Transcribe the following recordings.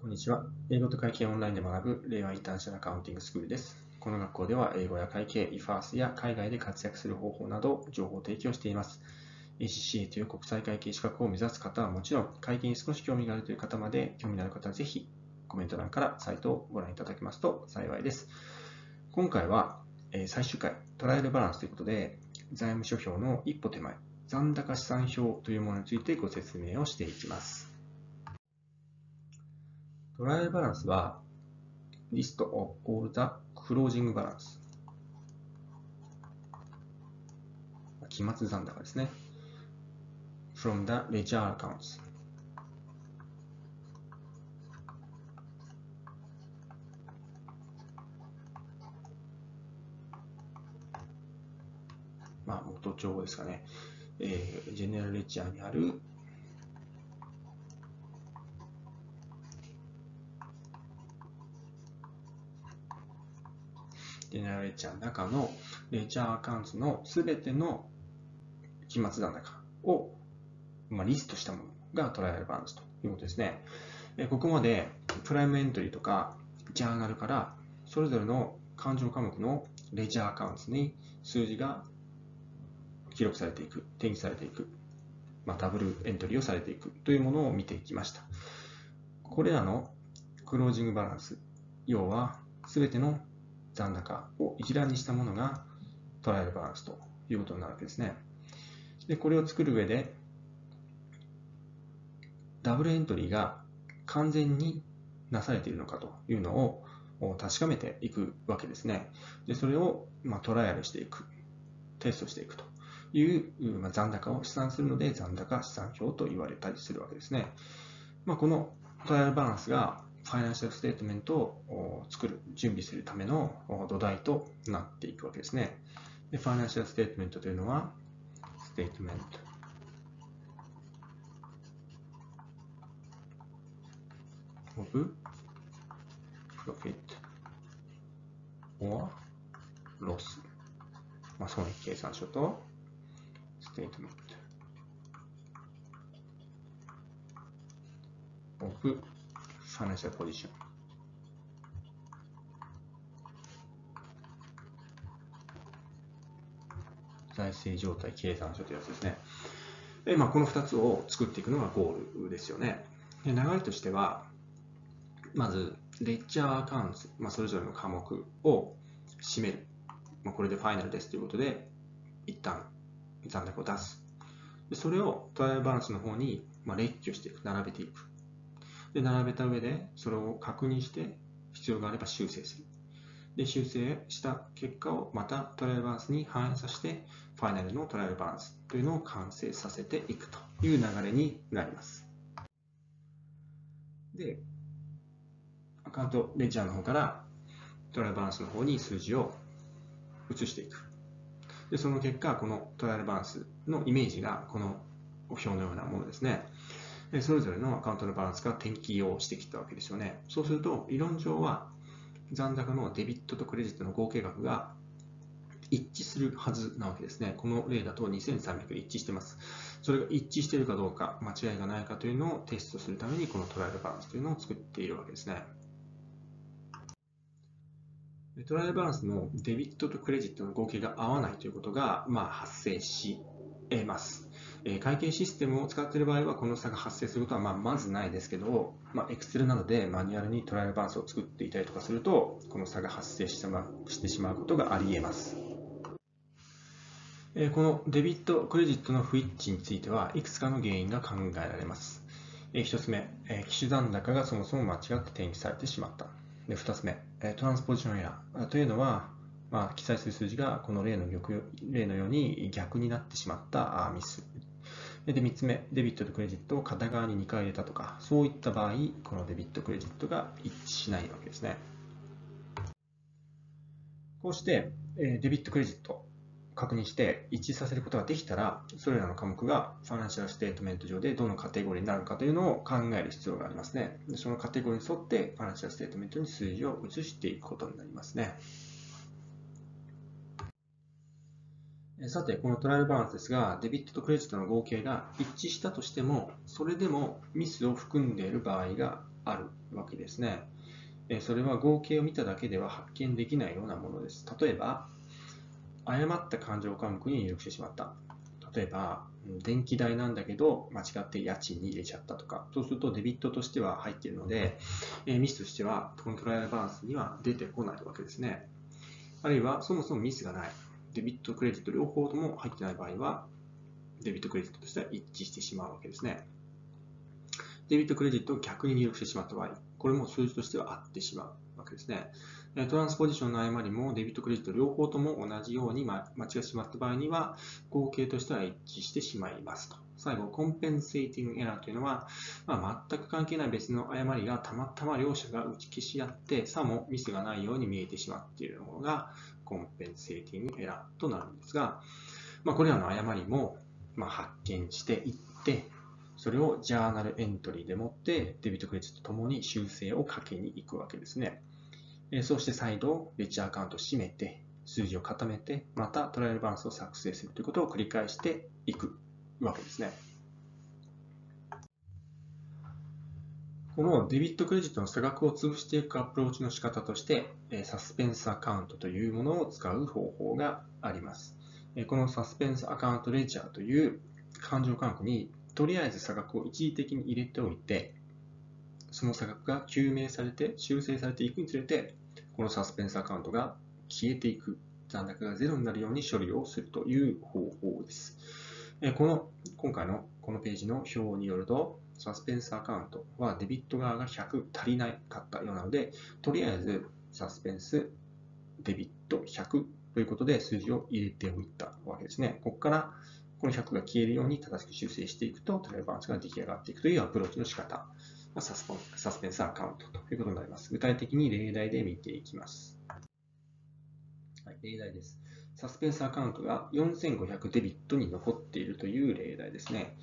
こんにちは。英語と会計オンラインで学ぶ令和インターナショナルアカウンティングスクールです。この学校では英語や会計、IFAS や海外で活躍する方法など情報を提供しています。ACCA という国際会計資格を目指す方はもちろん、会計に少し興味があるという方まで興味のある方はぜひコメント欄からサイトをご覧いただけますと幸いです。今回は最終回、トライアルバランスということで、財務諸表の一歩手前、残高資産表というものについてご説明をしていきます。トライバランスは、リストをコールザクロージングバランス。期末残高ですね。from the ledger accounts. まあ、元帳ですかね。えー、ジェネラルレッジャーにあるジェネラルレジャーの中のレジャーアカウントのすべての期末残高を、まあ、リストしたものがトライアルバランスということですね。ここまでプライムエントリーとかジャーナルからそれぞれの勘定科目のレジャーアカウントに数字が記録されていく、転記されていく、まあ、ダブルエントリーをされていくというものを見ていきました。これらのクロージングバランス、要はすべての残高を一覧にしたものがトライアルバランスということになるわけですね。で、これを作る上で、ダブルエントリーが完全になされているのかというのを確かめていくわけですね。で、それを、まトライアルしていく、テストしていくという、ま残高を試算するので残高試算表と言われたりするわけですね。まあ、この trial balance が financial statement を作る、準備するための土台となっていくわけですね。で financial statement というのは、 statement。of profit or loss まあ、損益計算書とステートメント of financial position 財政状態計算書というやつですね。でまあ、この2つを作っていくのがゴールですよね。で流れとしては、まず、レッジャーアカウント、まあ、それぞれの科目を締める。まあ、これでファイナルですということで、一旦残高を出す。でそれをトライアルバランスの方に、まあ、列挙していく、並べていく。で、並べた上で、それを確認して、必要があれば修正する。で、修正した結果をまたトライアルバランスに反映させて、ファイナルのトライアルバランスというのを完成させていくという流れになります。で、アカウントレジャーの方からトライアルバランスの方に数字を移していく。で、その結果、このトライアルバランスのイメージがこの表のようなものですね。それぞれのアカウントのバランスが転記をしてきたわけですよね。そうすると、理論上は残高のデビットとクレジットの合計額が一致するはずなわけですね。この例だと2300一致してます。それが一致しているかどうか、間違いがないかというのをテストするために、このトライアルバランスというのを作っているわけですね。トライアルバランスのデビットとクレジットの合計が合わないということが、まあ、発生し得ます。え会計システムを使っている場合はこの差が発生することはまずないですけど、まあ、Excel などでマニュアルにトライアルバランスを作っていたりとかするとこの差が発生してしまうことがあり得ます。このデビット、クレジットの不一致についてはいくつかの原因が考えられます。1つ目、期首残高がそもそも間違って転記されてしまった。で2つ目、 transposition error というのは、まあ、記載する数字がこの例の例のように逆になってしまったミスで、3つ目、 debit とクレジットを片側に2回入れたとか、そういった場合、この debit、credit が一致しないわけですね。こうして、 debit、credit 確認して一致させることができたら、それらの科目が financial statement 上でどのカテゴリーになるかというのを考える必要がありますね。そのカテゴリーに沿って financial statement に数字を移していくことになりますね。さて、このトライアルバランスですが、デビットとクレジットの合計が一致したとしても、それでもミスを含んでいる場合があるわけですね。それは合計を見ただけでは発見できないようなものです。例えば、誤った勘定科目に入力してしまった。例えば、電気代なんだけど、間違って家賃に入れちゃったとか、そうするとデビットとしては入っているので、ミスとしてはコントロールバランスには出てこないわけですね。あるいは、そもそもミスがない。デビット、クレジット両方とも入ってない場合は、デビット、クレジットとしては一致してしまうわけですね。デビット、クレジットを逆に入力してしまった場合、これも数字としては合ってしまうわけですね。トランスポジションの誤りもデビット、クレジット両方とも同じように間違ってしまった場合には、合計としては一致してしまいますと。最後、コンペンセーティングエラーというのは、まあ、全く関係ない別の誤りがたまたま両者が打ち消し合って、さもミスがないように見えてしまっているものが、コンペンセーティングエラーとなるんですが、まあ、これらの誤りも、ま発見していって、それをジャーナルエントリーでもってデビットクレジットともに修正をかけに行くわけですね。そして再度、レッジアカウントを閉めて、数字を固めて、またトライアルバランスを作成するということを繰り返していくわけですね。このデビットクレジットの差額を潰していくアプローチの仕方として、サスペンスアカウントというものを使う方法があります。このサスペンスアカウントレジャーという勘定価格にとりあえず差額を一時的に入れておいて、その差額が究明されて修正されていくにつれて、このサスペンスアカウントが消えていく、残高がゼロになるように処理をするという方法です。この今回のこのページの表によると、サスペンスアカウントはデビット側が100足りないかったようなので、とりあえずサスペンスデビット100ということで数字を入れておいたわけですね。ここからこの100が消えるように正しく修正していくと、トライバランスが出来上がっていくというアプローチの仕方。サスサスペンスアカウントということになります。具体的に例題で見ていきます。はい、例題です。サスペンスアカウントが4500デビットに残っているという例題ですね。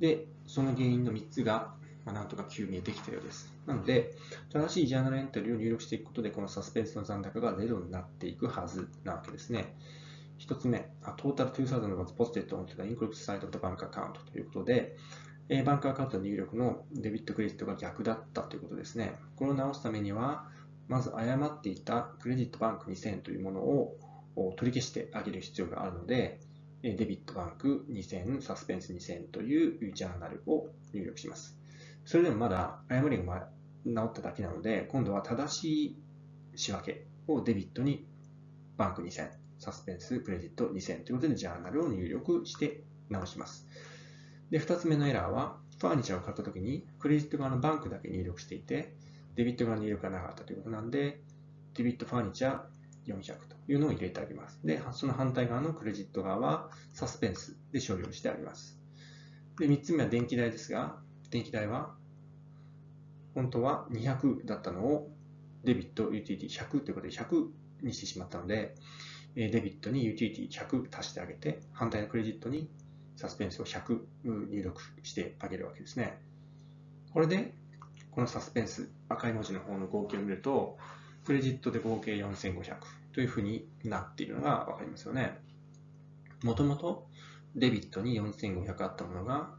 で、その原因の3つが、まあ、なんとか究明できたようです。なので、正しいジャーナルエントリーを入力していくことで、このサスペンスの残高が0になっていくはずなわけですね。1つ目、トータル2000 was posted onto the encrypted side of the bank account ということで、えバンクアカウント入力のデビットクレジットが逆だったということですね。これを直すためには、まず誤っていたクレジットバンク2000というものを取り消してあげる必要があるので、デビットバンク2000、サスペンス2000というジャーナルを入力します。それでもまだ誤りが治っただけなので、今度は正しい仕分けをデビットにバンク2000、サスペンスクレジット2000ということでジャーナルを入力して直します。で、2つ目のエラーは、ファーニチャーを買ったときに、クレジット側のバンクだけ入力していて、デビット側の入力がなかったということなんで、デビットファーニチャー400というのを入れてあげます。で、その反対側のクレジット側はサスペンスで処理をしてあります。で、3つ目は電気代ですが、電気代は本当は200だったのをデビット、ユーティリティ100ということで100にしてしまったので、デビットにユーティリティ100足してあげて、反対のクレジットにサスペンスを100入力してあげるわけですね。これで、このサスペンス、赤い文字の方の合計を見ると、クレジットで合計4500というふうになっているのがわかりますよね。もともとデビットに4500あったものが、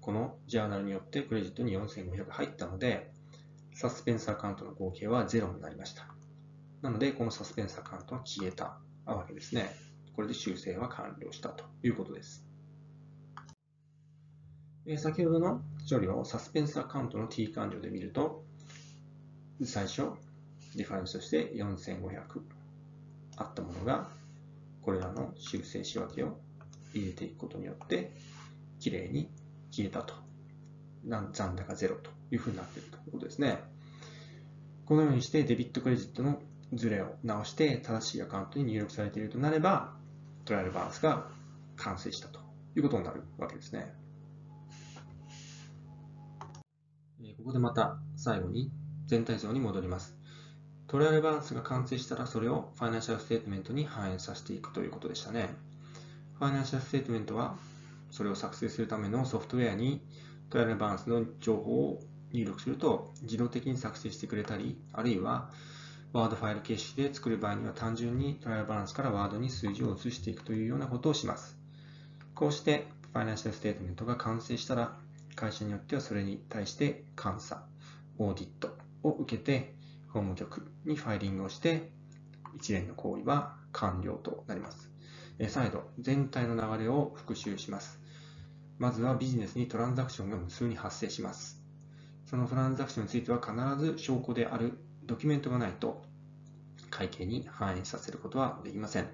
このジャーナルによってクレジットに4500入ったので、サスペンスアカウントの合計は0になりました。なので、このサスペンスアカウントは消えたわけですね。これで修正は完了したということです。先ほどの処理をサスペンスアカウントの T 勘定で見ると、最初、ディファレンスとして4500あったものが、これらの修正仕分けを入れていくことによって、きれいに消えたと。残高0というふうになっているということですね。このようにしてデビットクレジットのズレを直して正しいアカウントに入力されているとなれば、トライアルバランスが完成したということになるわけですね。ここでまた最後に全体像に戻ります。 trial balance が完成したらそれを financial statement に反映させていくということでしたね。 financial statement はそれを作成するためのソフトウェアに trial balance の情報を入力すると自動的に作成してくれたり、あるいはワードファイル形式で作る場合には単純に trial balance からワードに数字を移していくというようなことをします。こうして financial statement が完成したら会社によってはそれに対して監査オーディットを受けて、法務局にファイリングをして、一連の行為は完了となります。再度、全体の流れを復習します。まずはビジネスにトランザクションが無数に発生します。そのトランザクションについては必ず証拠であるドキュメントがないと会計に反映させることはできません。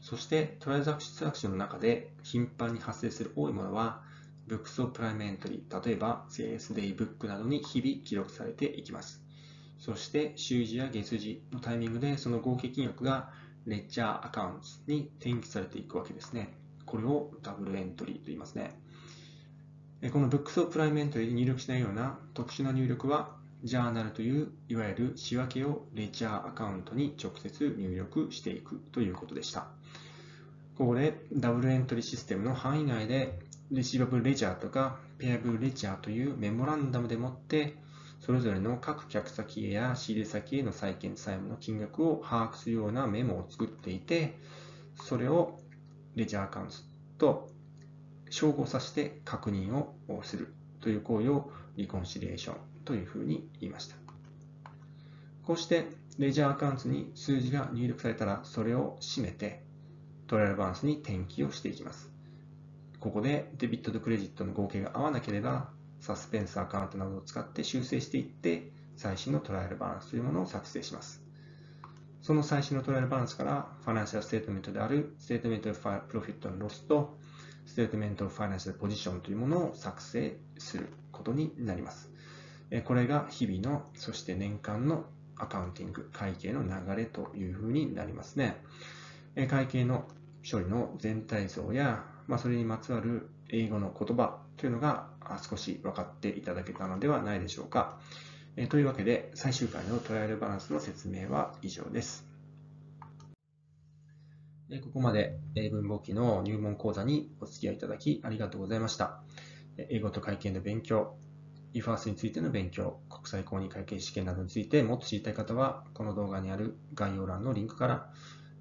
そしてトランザクションの中で頻繁に発生する多いものは Books of Prime Entry、例えば CS Day Book などに日々記録されていきます。そして週次や月次のタイミングでその合計金額がレッジャーアカウントに転記されていくわけですね。これをダブルエントリーと言いますね。この Books of Prime Entry で入力しないような特殊な入力はジャーナルといういわゆる仕分けをレジャーアカウントに直接入力していくということでした。ここでダブルエントリーシステムの範囲内でレシーバブルレジャーとかペアブルレジャーというメモランダムでもってそれぞれの各客先へや仕入れ先への債権債務の金額を把握するようなメモを作っていてそれをレジャーアカウントと照合させて確認をするという行為をリコンシリエーションというふうに言いました。こうしてledger account に数字が入力されたらそれを締めて trial balance に転記をしていきます。ここで debit とクレジットの合計が合わなければ、 suspense account などを使って修正していって、最新の trial balance というものを作成します。その最新の trial balance から、 financial statement である、 statement profit or loss と、 statement financial position というものを作成することになります。これが日々の、そして年間のアカウンティング、会計の流れというふうになりますね。会計の処理の全体像や、まあ、それにまつわる英語の言葉というのが少し分かっていただけたのではないでしょうか。えというわけで、最終回のトライアルバランスの説明は以上です。ここまで英文簿記の入門講座にお付き合いいただきありがとうございました。英語と会計の勉強、EFARS についての勉強、国際公認会計試験などについてもっと知りたい方は、この動画にある概要欄のリンクから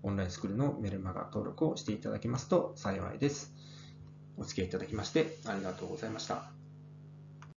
オンラインスクールのメルマガ登録をしていただけますと幸いです。お付き合いいただきましてありがとうございました。